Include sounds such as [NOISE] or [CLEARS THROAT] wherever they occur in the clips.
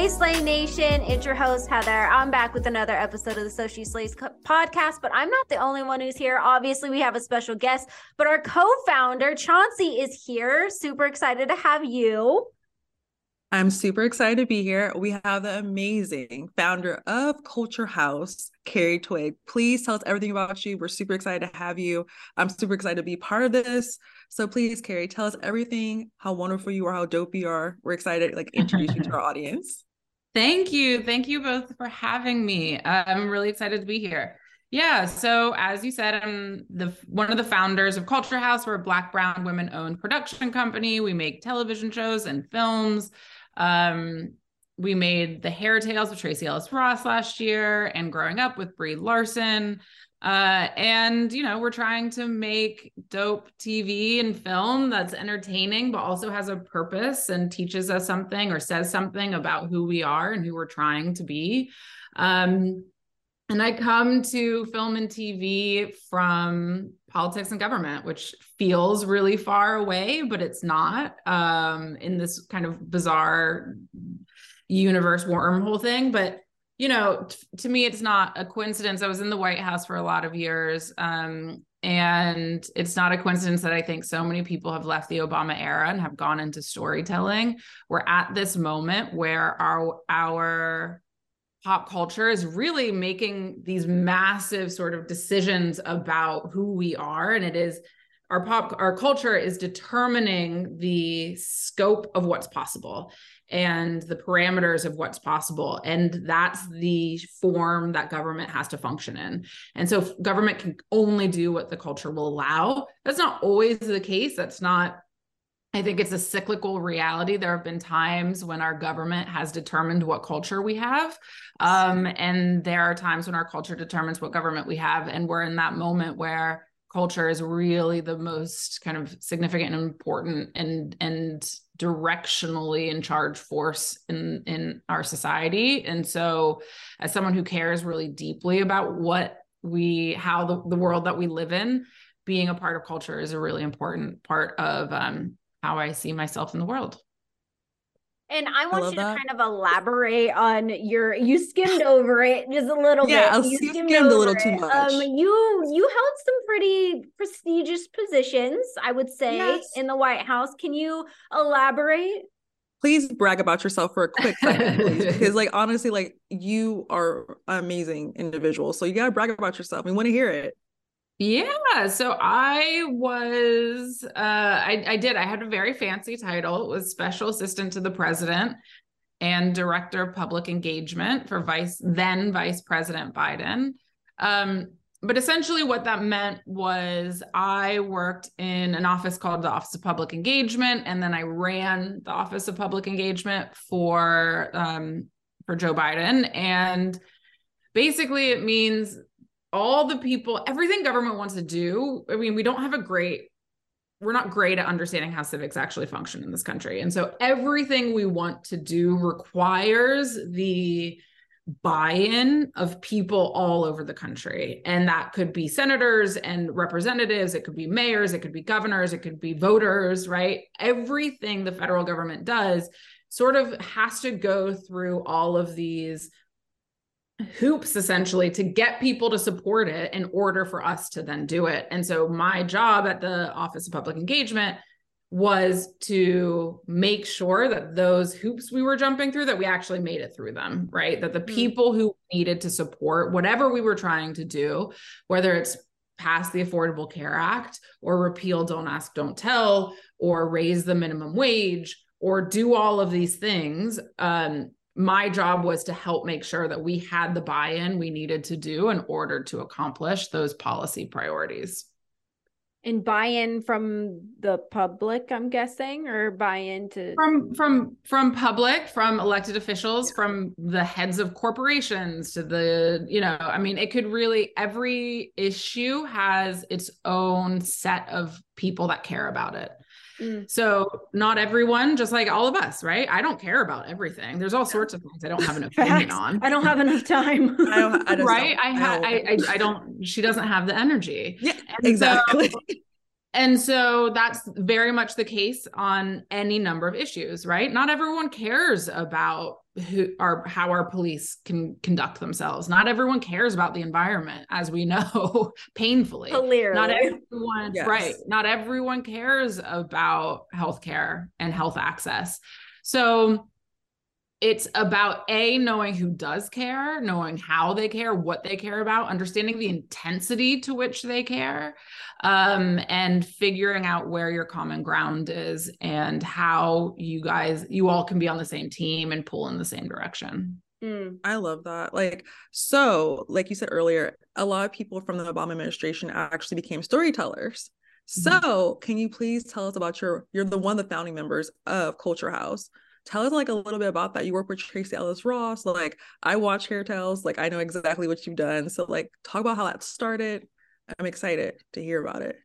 Hey, Slay Nation, it's your host, Heather. I'm back with another episode of the So She Slays podcast, but I'm not the only one who's here. Obviously, we have a special guest, but our co founder, Chauncey, is here. Super excited to have you. I'm super excited to be here. We have the amazing founder of Culture House, Carri Twigg. Please tell us everything about you. We're super excited to have you. I'm super excited to be part of this. So please, Carri, tell us everything, how wonderful you are, how dope you are. We're excited to like introduce you to our [LAUGHS] audience. Thank you. Thank you both for having me. I'm really excited to be here. Yeah, so as you said, I'm the one of the founders of Culture House. We're a Black, Brown, women-owned production company. We make television shows and films. Um, we made the Hair Tales of Tracee Ellis Ross last year, and Growing Up with Brie Larson. Uh, and you know, we're trying to make dope TV and film that's entertaining, but also has a purpose and teaches us something or says something about who we are and who we're trying to be. Um, and I come to film and TV from politics and government, which feels really far away, but it's not um, in this kind of bizarre universe wormhole thing. But you know, t- to me, it's not a coincidence. I was in the White House for a lot of years. Um, and it's not a coincidence that I think so many people have left the Obama era and have gone into storytelling. We're at this moment where our our pop culture is really making these massive sort of decisions about who we are and it is our pop our culture is determining the scope of what's possible and the parameters of what's possible and that's the form that government has to function in and so government can only do what the culture will allow that's not always the case that's not I think it's a cyclical reality. There have been times when our government has determined what culture we have. Um, and there are times when our culture determines what government we have. And we're in that moment where culture is really the most kind of significant and important and and directionally in charge force in in our society. And so as someone who cares really deeply about what we how the, the world that we live in being a part of culture is a really important part of um, how i see myself in the world and I want I you to that. kind of elaborate on your you skimmed over it just a little yeah, bit. Yeah, you skimmed, skimmed a little too much. Um, you you held some pretty prestigious positions, I would say, yes. in the White House. Can you elaborate? Please brag about yourself for a quick second, please, because like [LAUGHS] honestly, like you are an amazing individual. So you gotta brag about yourself. We want to hear it. Yeah, so I was uh I I did I had a very fancy title. It was special assistant to the president and director of public engagement for vice then vice president Biden. Um but essentially what that meant was I worked in an office called the Office of Public Engagement and then I ran the Office of Public Engagement for um for Joe Biden and basically it means all the people, everything government wants to do. I mean, we don't have a great, we're not great at understanding how civics actually function in this country. And so everything we want to do requires the buy in of people all over the country. And that could be senators and representatives, it could be mayors, it could be governors, it could be voters, right? Everything the federal government does sort of has to go through all of these hoops essentially to get people to support it in order for us to then do it. And so my job at the Office of Public Engagement was to make sure that those hoops we were jumping through that we actually made it through them, right? That the mm-hmm. people who needed to support whatever we were trying to do, whether it's pass the Affordable Care Act or repeal Don't Ask Don't Tell or raise the minimum wage or do all of these things um, my job was to help make sure that we had the buy in we needed to do in order to accomplish those policy priorities. And buy in from the public, I'm guessing, or buy in to from from from public, from elected officials, from the heads of corporations to the, you know, I mean, it could really every issue has its own set of people that care about it. Mm. So not everyone, just like all of us, right? I don't care about everything. There's all sorts of things I don't have an [LAUGHS] opinion on. I don't have enough time. [LAUGHS] I don't, I [LAUGHS] right? I, ha- I, I, I don't. She doesn't have the energy. Yeah, and exactly. So, and so that's very much the case on any number of issues, right? Not everyone cares about who are how our police can conduct themselves. Not everyone cares about the environment, as we know, [LAUGHS] painfully. Clearly. Not everyone, Yes. right? Not everyone cares about healthcare and health access. So it's about a knowing who does care knowing how they care what they care about understanding the intensity to which they care um, and figuring out where your common ground is and how you guys you all can be on the same team and pull in the same direction Mm. I love that. Like, so, like you said earlier, a lot of people from the Obama administration actually became storytellers. Mhm. So, can you please tell us about your? You're the one of the founding members of Culture House. Tell us like a little bit about that. You work with Tracee Ellis Ross. Like, I watch Hair Tales. Like, I know exactly what you've done. So, like, talk about how that started. I'm excited to hear about it.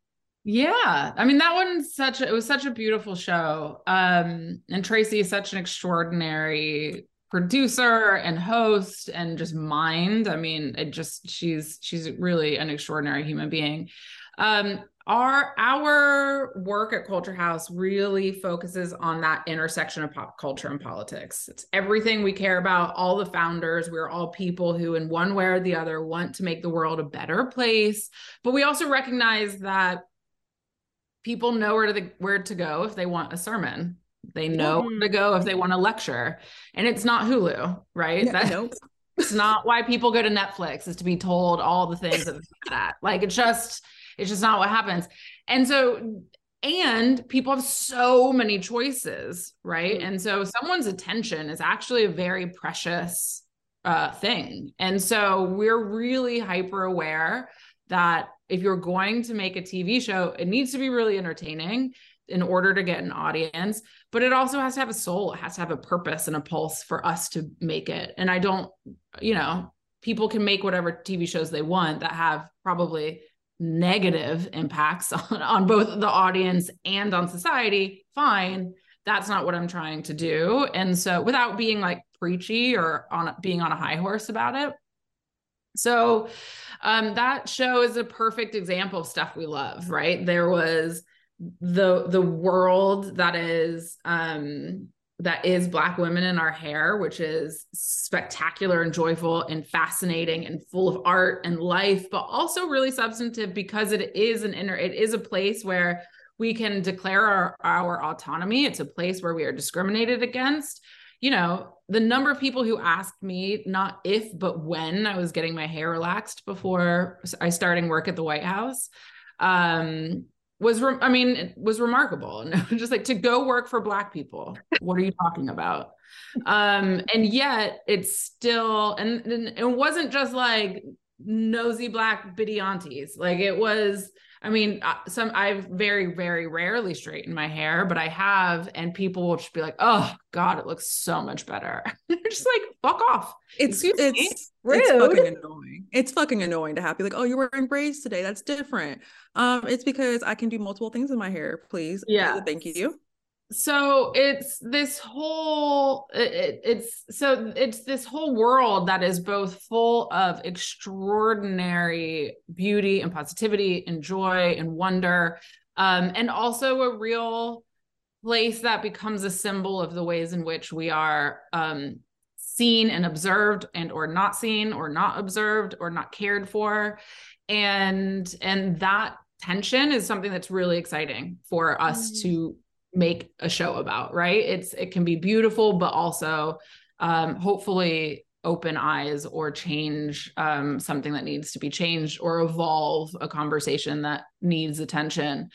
Yeah, I mean that one's such a, it was such a beautiful show. Um and Tracee is such an extraordinary producer and host and just mind. I mean, it just she's she's really an extraordinary human being. Um our our work at Culture House really focuses on that intersection of pop culture and politics. It's everything we care about, all the founders, we're all people who in one way or the other want to make the world a better place, but we also recognize that people know where to the, where to go if they want a sermon. They know where mm-hmm. to go if they want a lecture, and it's not Hulu, right? Yeah, That- nope. it's not why people go to Netflix is to be told all the things that they're bad at. Like it's just it's just not what happens. And so and people have so many choices, right? Mm. And so someone's attention is actually a very precious uh thing. And so we're really hyper aware that if you're going to make a TV show, it needs to be really entertaining in order to get an audience, but it also has to have a soul, it has to have a purpose and a pulse for us to make it. And I don't, you know, people can make whatever TV shows they want that have probably negative impacts [LAUGHS] on, on both the audience and on society. Fine. That's not what I'm trying to do. And so without being like preachy or on being on a high horse about it. So um, that show is a perfect example of stuff we love, right? There was the the world that is um that is black women in our hair which is spectacular and joyful and fascinating and full of art and life but also really substantive because it is an inner it is a place where we can declare our, our autonomy. It's a place where we are discriminated against. You know the number of people who asked me not if but when i was getting my hair relaxed before i starting work at the white house um was re- I mean it was remarkable. [LAUGHS] And just like to go work for black people what are you talking about? Um and yet it's still and, and it wasn't just like nosy black biddy aunties like it was I mean uh, some I very very rarely straighten my hair but I have and people will just be like oh god it looks so much better [LAUGHS] just like fuck off It's Excuse me? it's it's Rude. fucking annoying. It's fucking annoying to have be like, oh, you're wearing braids today. That's different. Um, it's because I can do multiple things in my hair. Please, Yeah. thank you. So it's this whole it, it- it's so it's this whole world that is both full of extraordinary beauty and positivity and joy and wonder um and also a real place that becomes a symbol of the ways in which we are um seen and observed and or not seen or not observed or not cared for and and that tension is something that's really exciting for us Mm. to make a show about right it's it can be beautiful but also um hopefully open eyes or change um something that needs to be changed or evolve a conversation that needs attention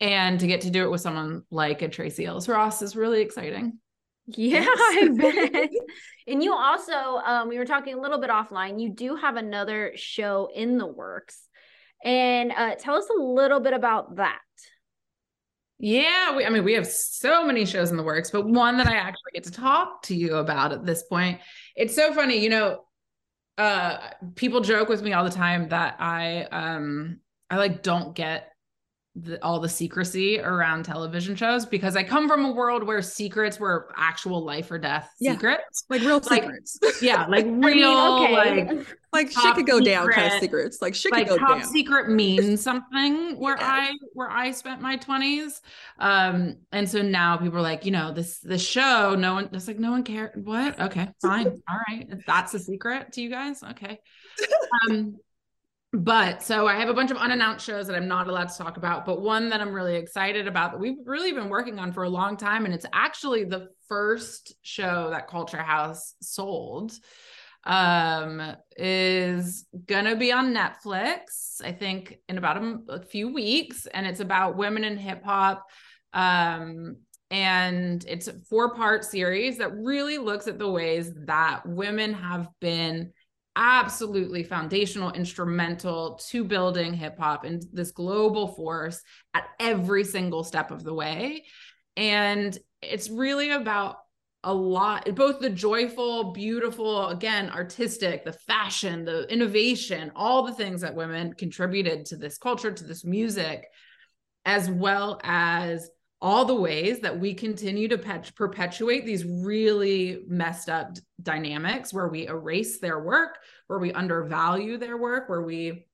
and to get to do it with someone like a Tracee Ellis Ross is really exciting Yeah, [LAUGHS] I bet. [LAUGHS] And you also, um, we were talking a little bit offline. You do have another show in the works, and uh, tell us a little bit about that. Yeah, we, I mean, we have so many shows in the works, but one that I actually get to talk to you about at this point. It's so funny, you know, uh people joke with me all the time that I um I like don't get the, all the secrecy around television shows because I come from a world where secrets were actual life or death Yeah. secrets. Like real Like, secrets. Yeah, [LAUGHS] like I real, mean, okay. like [LAUGHS] like shit could go down kind of secrets. Like shit like could go top down. secret means something where Yes. I where I spent my 20s. Um and so now people are like, you know, this this show, no one it's like no one cared. What? Okay, fine. [LAUGHS] All right. If that's a secret to you guys. Okay. Um but so I have a bunch of unannounced shows that I'm not allowed to talk about, but one that I'm really excited about that we've really been working on for a long time. And it's actually the first show that Culture House sold um is gonna be on netflix i think in about a few weeks and it's about women in hip hop um and it's a four part series that really looks at the ways that women have been absolutely foundational instrumental to building hip hop and this global force at every single step of the way. And it's really about a lot both the joyful beautiful again artistic the fashion the innovation all the things that women contributed to this culture to this music as well as all the ways that we continue to pet- perpetuate these really messed up dynamics where we erase their work where we undervalue their work where we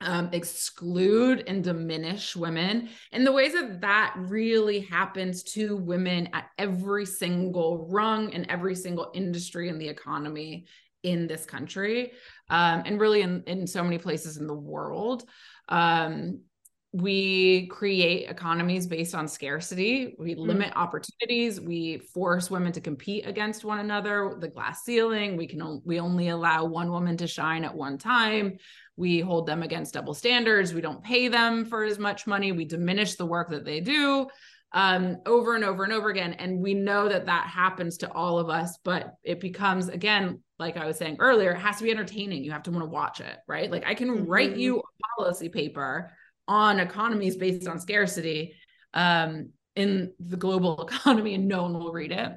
um, exclude and diminish women. And the ways that that really happens to women at every single rung and every single industry in the economy in this country um, and really in, in so many places in the world. Um, we create economies based on scarcity. We limit opportunities. We force women to compete against one another the glass ceiling. We can we only allow one woman to shine at one time. We hold them against double standards. We don't pay them for as much money. We diminish the work that they do um, over and over and over again. And we know that that happens to all of us but it becomes again like i was saying earlier it has to be entertaining. You have to want to watch it right? Like i can write Mhm. you a policy paper on economies based on scarcity um, in the global [LAUGHS] economy and no one will read it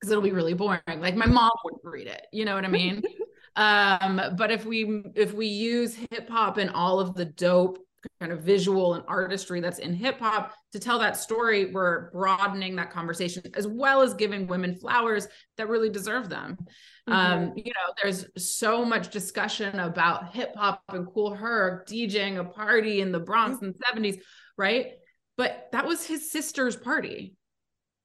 because it'll be really boring. Like my mom wouldn't read it you know what i mean? [LAUGHS] Um but if we if we use hip hop and all of the dope kind of visual and artistry that's in hip hop to tell that story we're broadening that conversation as well as giving women flowers that really deserve them um you know there's so much discussion about hip hop and Kool Herc djing a party in the bronx in the 70s right? But that was his sister's party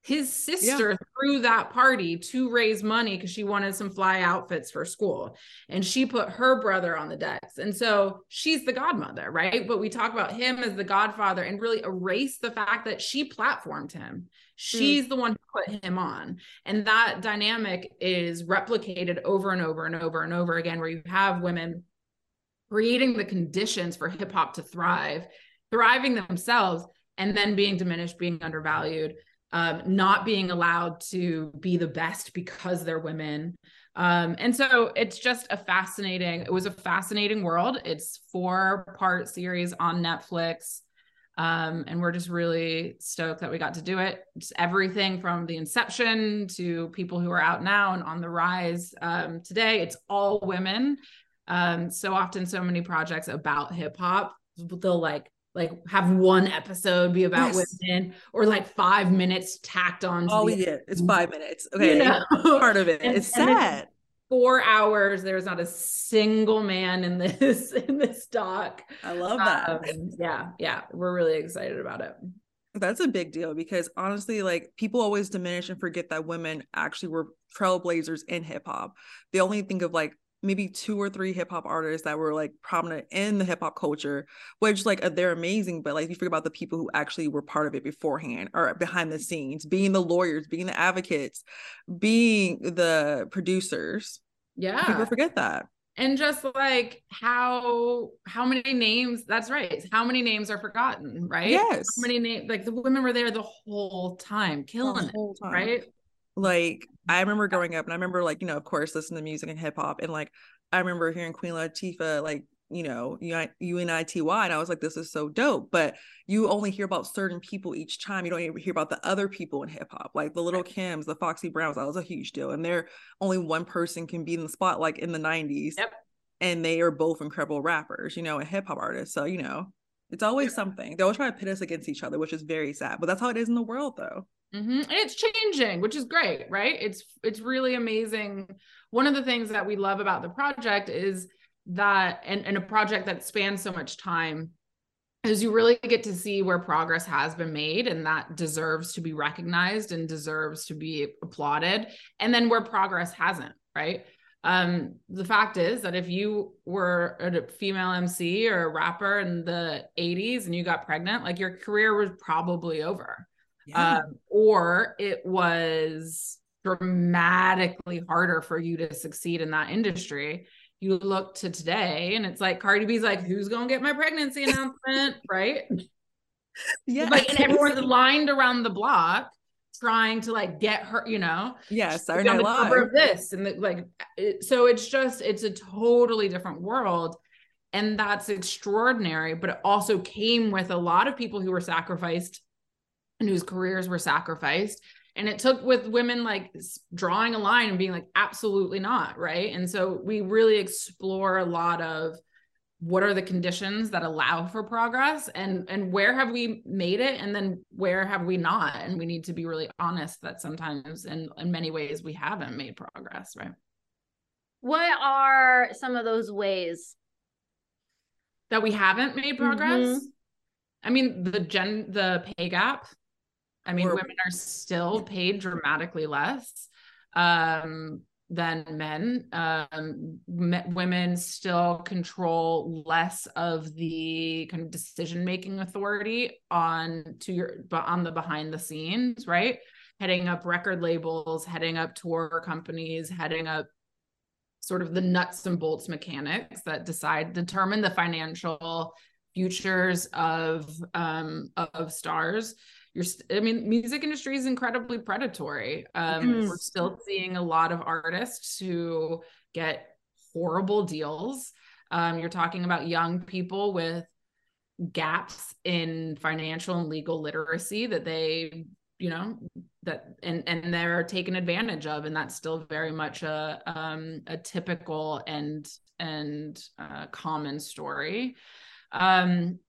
his sister threw that party to raise money because she wanted some fly outfits for school. And she put her brother on the decks. And so she's the godmother right? But we talk about him as the godfather and really erase the fact that she platformed him. Hmm. She's the one who put him on. And that dynamic is replicated over and over and over and over again where you have women creating the conditions for hip hop to thrive thriving themselves and then being diminished being undervalued um, not being allowed to be the best because they're women. Um, and so it's just a fascinating, it was a fascinating world. It's four part series on Netflix. Um, and we're just really stoked that we got to do it. Just everything from the inception to people who are out now and on the rise um, today. It's all women. Um, so often, so many projects about hip hop, they'll like like have one episode be about Yes. women or like five minutes tacked on to Oh the yeah, it's five minutes. [LAUGHS] Okay, you know? part of it. And it's- sad. four hours there's not a single man in this [LAUGHS] in this doc I love that. um, yeah yeah we're really excited about it That's a big deal because honestly, like people always diminish and forget that women actually were trailblazers in hip hop. They only think of like maybe two or three hip hop artists that were like prominent in the hip hop culture, which like uh, they're amazing, but like you forget about the people who actually were part of it beforehand or behind the scenes, being the lawyers, being the advocates, being the producers. yeah People forget that. and just like how how many names that's right how many names are forgotten right Yes. how many names like the women were there the whole time killing The it whole time. right like mm-hmm. I remember growing up and I remember like, you know, of course listening to music and hip hop and like I remember hearing Queen Latifah like, you know, Uni- UNITY and I was like, this is so dope. But you only hear about certain people each time. You don't even hear about the other people in hip hop, like the Lil' Kims, the Foxy Browns. That was a huge deal. And they're only one person can be in the spotlight in the 90s. Yep. And they are both incredible rappers, you know, and hip hop artists. So, you know, It's always something. They always try to pit us against each other, which is very sad. But that's how it is in the world, though. Mm-hmm. And it's changing, which is great, right? It's it's really amazing. One of the things that we love about the project is that, and, and a project that spans so much time, is you really get to see where progress has been made and that deserves to be recognized and deserves to be applauded. And then where progress hasn't, right? Um, the fact is that if you were a female MC or a rapper in the 80s and you got pregnant, like your career was probably over. Yeah. Um, or it was dramatically harder for you to succeed in that industry. You look to today and it's like Cardi B's like, who's gonna get my pregnancy announcement? [LAUGHS] right? Yeah. Like and everyone's lined around the block trying to like get her, you know. Yes, on the cover of this and the, like it, so it's just it's a totally different world and that's extraordinary but it also came with a lot of people who were sacrificed and whose careers were sacrificed and it took with women like drawing a line and being like absolutely not right and so we really explore a lot of what are the conditions that allow for progress? And and where have we made it? And then where have we not? And we need to be really honest that sometimes in in many ways we haven't made progress right? What are some of those ways? That we haven't made progress? Mm-hmm. i mean the gen the pay gap. I mean, or, women are still paid dramatically less. Um, than men. Um, women still control less of the kind of decision making authority on to your, but on the behind the scenes, right? Heading up record labels, heading up tour companies, heading up sort of the nuts and bolts mechanics that decide determine the financial futures of um, of stars you're i mean music industry is incredibly predatory. Um mm. we're still seeing a lot of artists who get horrible deals. Um you're talking about young people with gaps in financial and legal literacy that they you know that and and they're taken advantage of and that's still very much a um a typical and and uh, common story. Um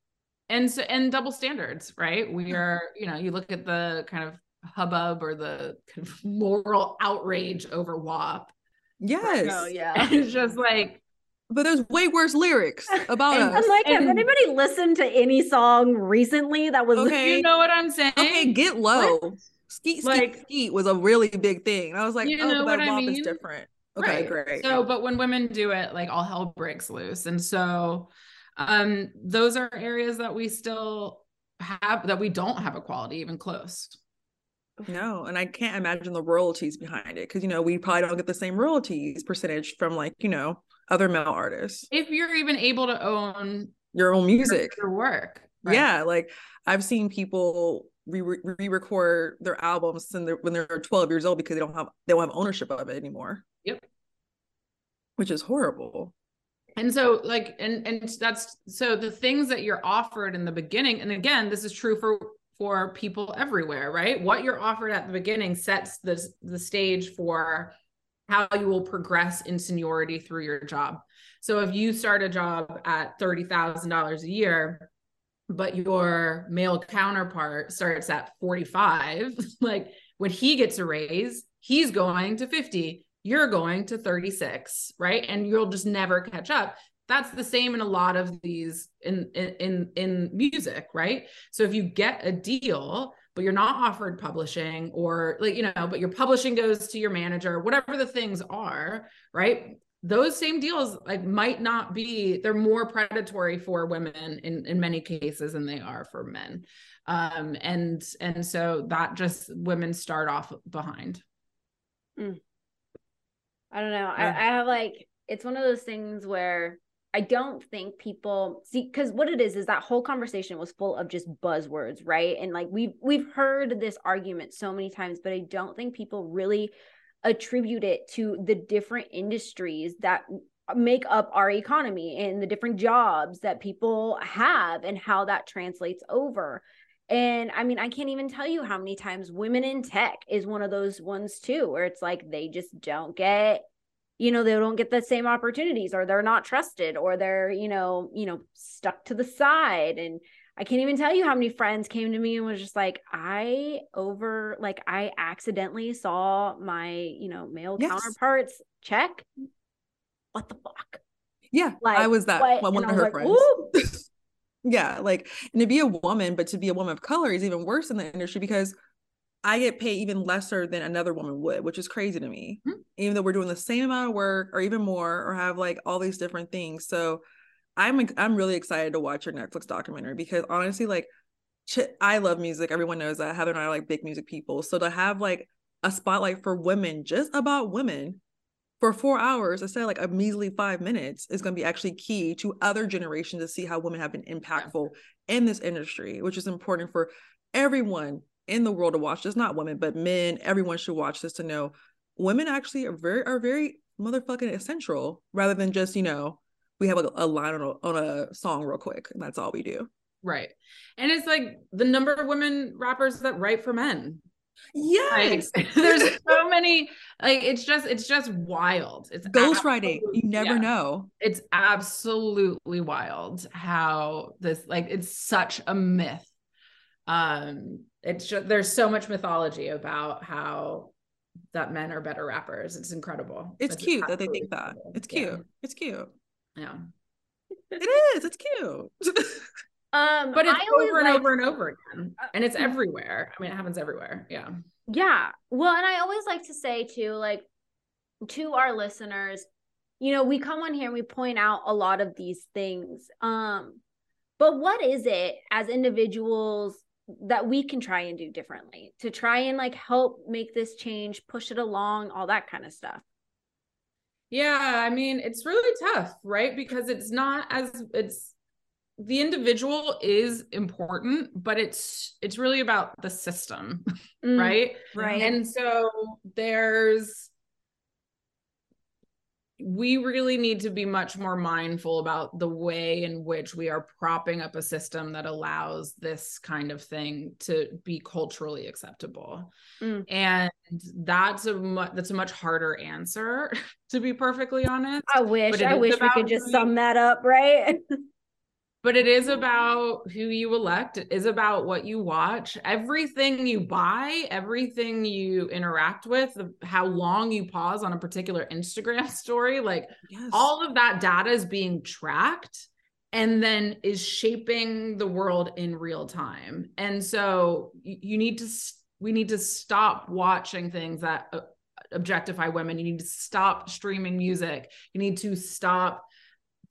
and so and double standards right we are you know you look at the kind of hubbub or the kind of moral outrage over WAP. Yes. Oh, yeah. [LAUGHS] it's just like but there's way worse lyrics [LAUGHS] about and, us. I'm like, and, has anybody listened to any song recently that was okay? You know what I'm saying? Okay, get low. What? Skeet, skeet, like, skeet was a really big thing. I was like, you oh, but WAP I mean? is different. Okay, right. great. So, but when women do it, like all hell breaks loose, and so um, those are areas that we still have that we don't have equality even close. No, and I can't imagine the royalties behind it because you know we probably don't get the same royalties percentage from like you know other male artists. If you're even able to own your own music, your, work, right? yeah. Like I've seen people re-record their albums they're, when they're 12 years old because they don't have they don't have ownership of it anymore. Yep, which is horrible and so like and and that's so the things that you're offered in the beginning and again this is true for for people everywhere right? What you're offered at the beginning sets the the stage for how you will progress in seniority through your job. So if you start a job at $30,000 a year but your male counterpart starts at 45 [LAUGHS] like when he gets a raise he's going to 50 you're going to 36 right? And you'll just never catch up. That's the same in a lot of these in in in music right? So if you get a deal but you're not offered publishing or like you know but your publishing goes to your manager whatever the things are right? Those same deals like might not be they're more predatory for women in in many cases than they are for men. Um and and so that just women start off behind. Mm. I don't know. Yeah. I, I have like it's one of those things where I don't think people see because what it is is that whole conversation was full of just buzzwords, right? And like we've we've heard this argument so many times, but I don't think people really attribute it to the different industries that make up our economy and the different jobs that people have and how that translates over. And I mean, I can't even tell you how many times women in tech is one of those ones too, where it's like they just don't get, you know, they don't get the same opportunities or they're not trusted or they're, you know, you know, stuck to the side. And I can't even tell you how many friends came to me and was just like, I over like I accidentally saw my, you know, male yes. counterparts check. What the fuck? Yeah, like, I was that what? one of her like, friends. [LAUGHS] yeah, like and to be a woman, but to be a woman of color is even worse in the industry because I get paid even lesser than another woman would, which is crazy to me. Mm-hmm. Even though we're doing the same amount of work or even more or have like all these different things. So I'm I'm really excited to watch your Netflix documentary because honestly, like I love music. Everyone knows that Heather and I are like big music people. So to have like a spotlight for women, just about women, for four hours instead of like a measly five minutes is going to be actually key to other generations to see how women have been impactful in this industry, which is important for everyone in the world to watch. Just not women, but men. Everyone should watch this to know women actually are very are very motherfucking essential rather than just you know we have a, a line on a, on a song real quick and that's all we do right and it's like the number of women rappers that write for men yes. like, [LAUGHS] there's [LAUGHS] so many like it's just it's just wild. It's ghostwriting you never yeah. know. It's absolutely wild how this like it's such a myth. Um it's just there's so much mythology about how that men are better rappers. It's incredible. It's, it's cute that they think that. it's cute. Yeah. it's cute. Yeah. It is. It's cute. [LAUGHS] um, but it's over and like, over and over again. Uh, and it's everywhere. I mean, it happens everywhere. Yeah. Yeah. Well, and I always like to say too, like to our listeners, you know, we come on here and we point out a lot of these things. Um, but what is it as individuals that we can try and do differently to try and like help make this change, push it along, all that kind of stuff? Yeah, I mean, it's really tough, right? Because it's not as it's the individual is important, but it's it's really about the system, mm, right? Right. And so there's we really need to be much more mindful about the way in which we are propping up a system that allows this kind of thing to be culturally acceptable mm. and that's a mu- that's a much harder answer [LAUGHS] to be perfectly honest i wish i wish we could just sum that up right [LAUGHS] but it is about who you elect it is about what you watch. Everything you buy everything you interact with how long you pause on a particular instagram [LAUGHS] story like yes. all of that data is being tracked and then is shaping the world in real time. And so you, need to we need to stop watching things that uh, objectify women. You need to stop streaming music. You need to stop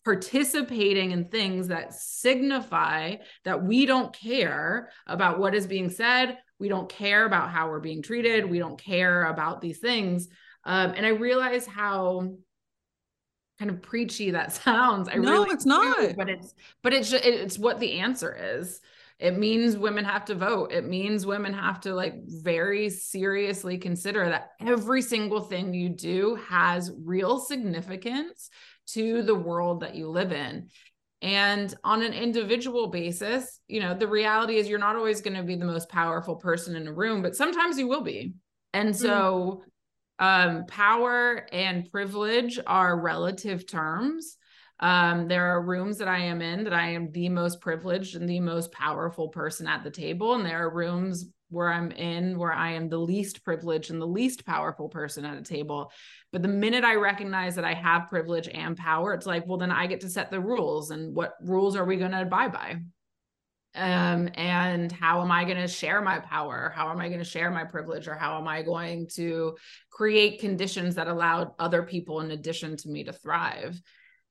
participating in things that signify that we don't care about what is being said. We don't care about how we're being treated. We don't care about these things. Um, and I realize how kind of preachy that [LAUGHS] sounds. I no, really it's not. Do, but it's but it's it's what the answer is. It means women have to vote. It means women have to like very seriously consider that every single thing you do has real significance to the world that you live in. And on an individual basis, you know, the reality is you're not always going to be the most powerful person in a room, but sometimes you will be. And so, mm-hmm. um, power and privilege are relative terms. Um, there are rooms that I am in that I am the most privileged and the most powerful person at the table. And there are rooms where I'm in where I am the least privileged and the least powerful person at a table. But the minute I recognize that I have privilege and power, it's like, well, then I get to set the rules. And what rules are we going to abide by? Um, and how am I going to share my power? How am I going to share my privilege? Or how am I going to create conditions that allow other people, in addition to me, to thrive?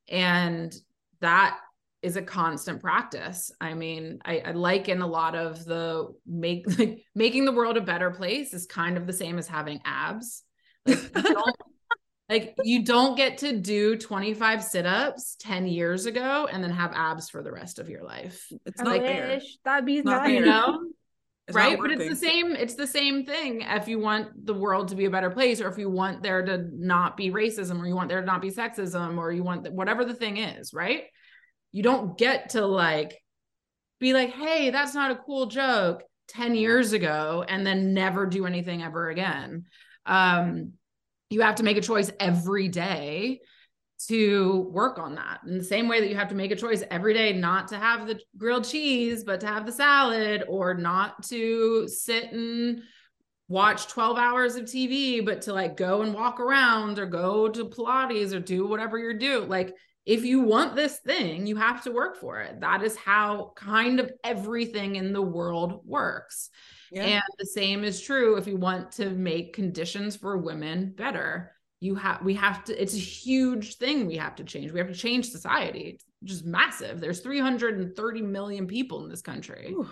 And that is a constant practice. I mean, I, I liken a lot of the make [LAUGHS] like, making the world a better place is kind of the same as having abs. Like, [LAUGHS] like you don't get to do 25 sit-ups 10 years ago and then have abs for the rest of your life. It's not fair. That'd be not nice. You know? [LAUGHS] It's right but it's the same it's the same thing if you want the world to be a better place or if you want there to not be racism or you want there to not be sexism or you want whatever the thing is right you don't get to like be like, hey, that's not a cool joke 10 years ago and then never do anything ever again. Um, you have to make a choice every day to work on that. In the same way that you have to make a choice every day not to have the grilled cheese but to have the salad or not to sit and watch 12 hours of TV but to like go and walk around or go to pilates or do whatever you're doing like if you want this thing you have to work for it. That is how kind of everything in the world works. Yeah. and the same is true if you want to make conditions for women better. You have we have to it's a huge thing we have to change. We have to change society. It's just massive. There's 330 million people in this country. Ooh.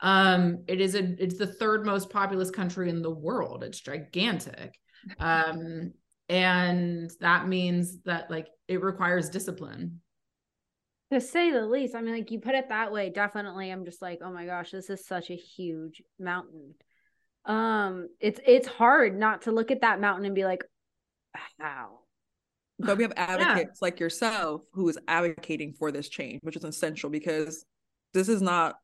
um it is a it's the third most populous country in the world. It's gigantic. [LAUGHS] Um and that means that like it requires discipline. To say the least i mean like you put it that way definitely i'm just like oh my gosh this is such a huge mountain. Um it's it's hard not to look at that mountain and be like how? But we have [LAUGHS] advocates yeah. like yourself who is advocating for this change which is essential because this is not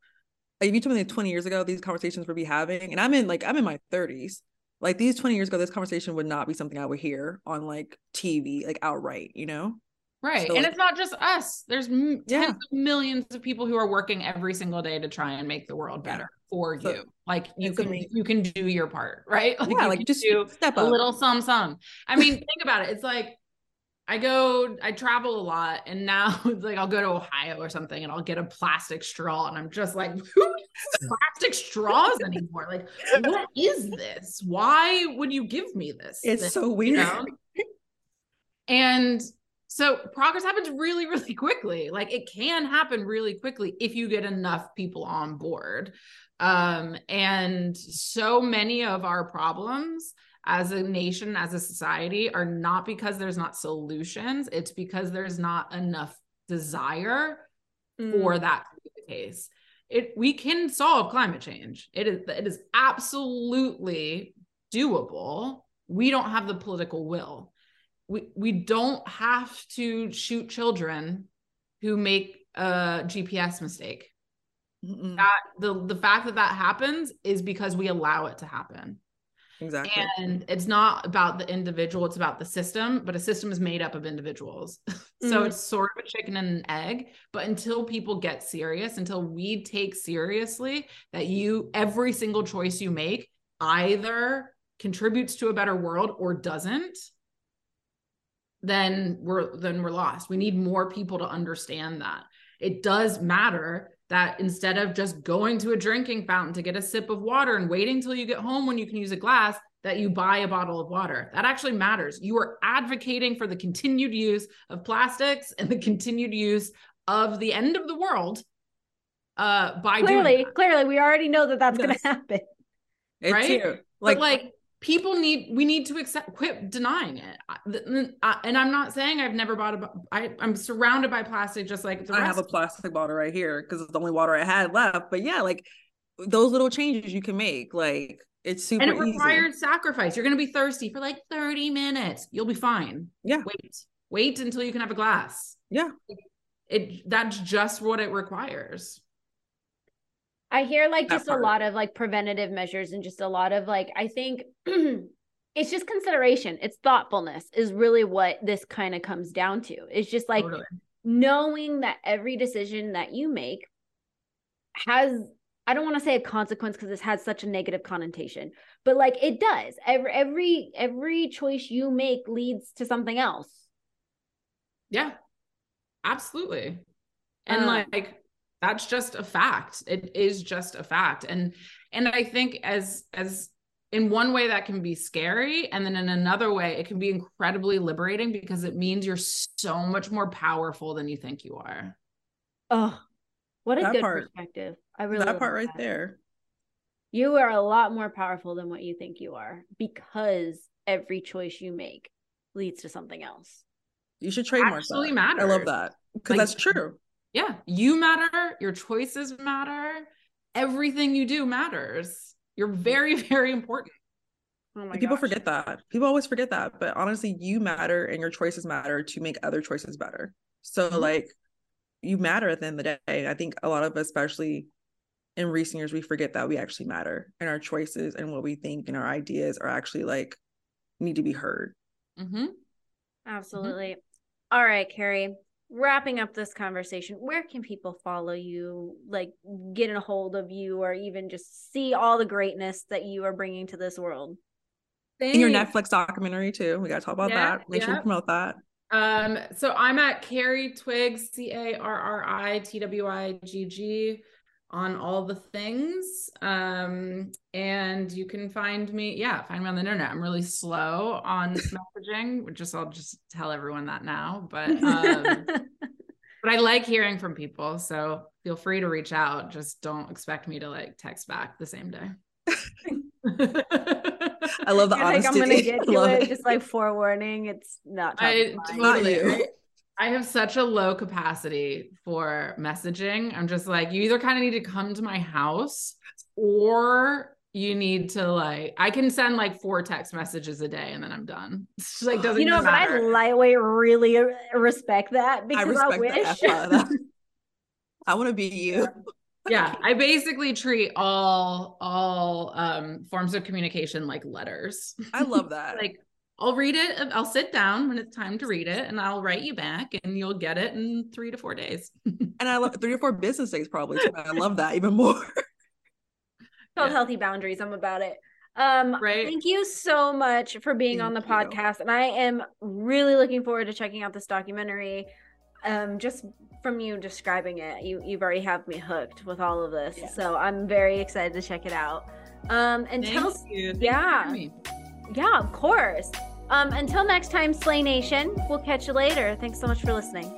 if you told me 20 years ago these conversations would be having and i'm in like i'm in my 30s like these 20 years ago this conversation would not be something i would hear on like tv like outright you know right so, and like, it's not just us there's tens yeah. of millions of people who are working every single day to try and make the world better for so, you. Like you can amazing. you can do your part, [LAUGHS] right? Like yeah, like just do step a little some some. I mean, [LAUGHS] think about it. It's like I go, I travel a lot, and now [LAUGHS] it's like I'll go to Ohio or something, and I'll get a plastic straw, and I'm just like, who [LAUGHS] plastic straws anymore? Like, what is this? Why would you give me this? It's thing? so weird. You know? And so progress happens really, [LAUGHS] really quickly. Like it can happen really quickly if you get enough people on board. Um, and so many of our problems as a nation, as a society, are not because there's not solutions, it's because there's not enough desire mm. for that to be the case. It we can solve climate change. It is it is absolutely doable. We don't have the political will. We we don't have to shoot children who make a GPS mistake. Mm-mm. That the the fact that that happens is because we allow it to happen. Exactly. And it's not about the individual, it's about the system, but a system is made up of individuals. [LAUGHS] so mm it's sort of a chicken and an egg. But until people get serious, until we take seriously that you, every single choice you make either contributes to a better world or doesn't, then we're then we're lost. We need more people to understand that. It does matter that instead of just going to a drinking fountain to get a sip of water and waiting till you get home when you can use a glass, that you buy a bottle of water. That actually matters. You are advocating for the continued use of plastics and the continued use of the end of the world uh by clearly clearly we already know that that's yes. going to happen it's right here. like but like people need we need to accept quit denying it. And i'm not saying i've never bought a I, i'm surrounded by plastic just like i have a plastic bottle right here because it's the only water i had left but yeah like those little changes you can make like it's super and it requires easy. sacrifice. You're going to be thirsty for like 30 minutes. You'll be fine. Yeah. Wait wait until you can have a glass. Yeah. It that's just what it requires I hear like just a lot of like preventative measures and just a lot of like, I think [CLEARS THROAT] it's just consideration. It's thoughtfulness is really what this kind of comes down to. It's just like totally. knowing that every decision that you make has I don't want to say a consequence because this has such a negative connotation, but like it does. Every every every choice you make leads to something else. Yeah. Absolutely. And um, like that's just a fact. It is just a fact. And and i think as as in one way that can be scary and then in another way it can be incredibly liberating because it means you're so much more powerful than you think you are. Oh what a that good part, perspective. I really that part right that. there. You are a lot more powerful than what you think you are because every choice you make leads to something else. You should trademark Absolutely that. matters. i love that. Because like, that's true yeah, you matter, your choices matter, everything you do matters. You're very, [LAUGHS] very important. Oh people gosh. forget that. People always forget that. But honestly, you matter and your choices matter to make other choices better. So, mm-hmm. like, you matter at the end of the day. I think a lot of us, especially in recent years, we forget that we actually matter and our choices and what we think and our ideas are actually like need to be heard. Mm-hmm. Absolutely. All right, Carri. Wrapping up this conversation, where can people follow you, like get a hold of you, or even just see all the greatness that you are bringing to this world? In your Netflix documentary too. We got to talk about yeah, that. Make yeah. sure you promote that. Um, so I'm at Carri Twigg, C A R R I T W I G G on all the things. Um, and you can find me, yeah, find me on the internet. I'm really slow on [LAUGHS] messaging, which just I'll just tell everyone that now. But [LAUGHS] um, but I like hearing from people. So feel free to reach out. Just don't expect me to like text back the same day. I love the I honesty. I'm gonna get [LAUGHS] to it, it, Just like forewarning, it's not. I totally. I have such a low capacity for messaging. I'm just like, you either kind of need to come to my house or you need to like I can send like four text messages a day and then I'm done. [LAUGHS] It's like [GASPS] doesn't you know, but I lightweight really respect that because I, respect [LAUGHS] [LAUGHS] I wish. I want to be you. yeah, I basically treat all all um forms of communication like letters. I love that. like I'll read it. I'll sit down when it's time to read it and I'll write you back and you'll get it in three to four days. [LAUGHS] and I love three or four business days probably. I love that even more. [LAUGHS] Called yeah. healthy boundaries. I'm about it. Um, right. thank you so much for being thank on the you. podcast. And I am really looking forward to checking out this documentary. Um, just from you describing it, you you've already have me hooked with all of this. Yeah. So I'm very excited to check it out. Um, and thank tell you. yeah. Yeah, of course. Um, until next time, Slay Nation, we'll catch you later. Thanks so much for listening.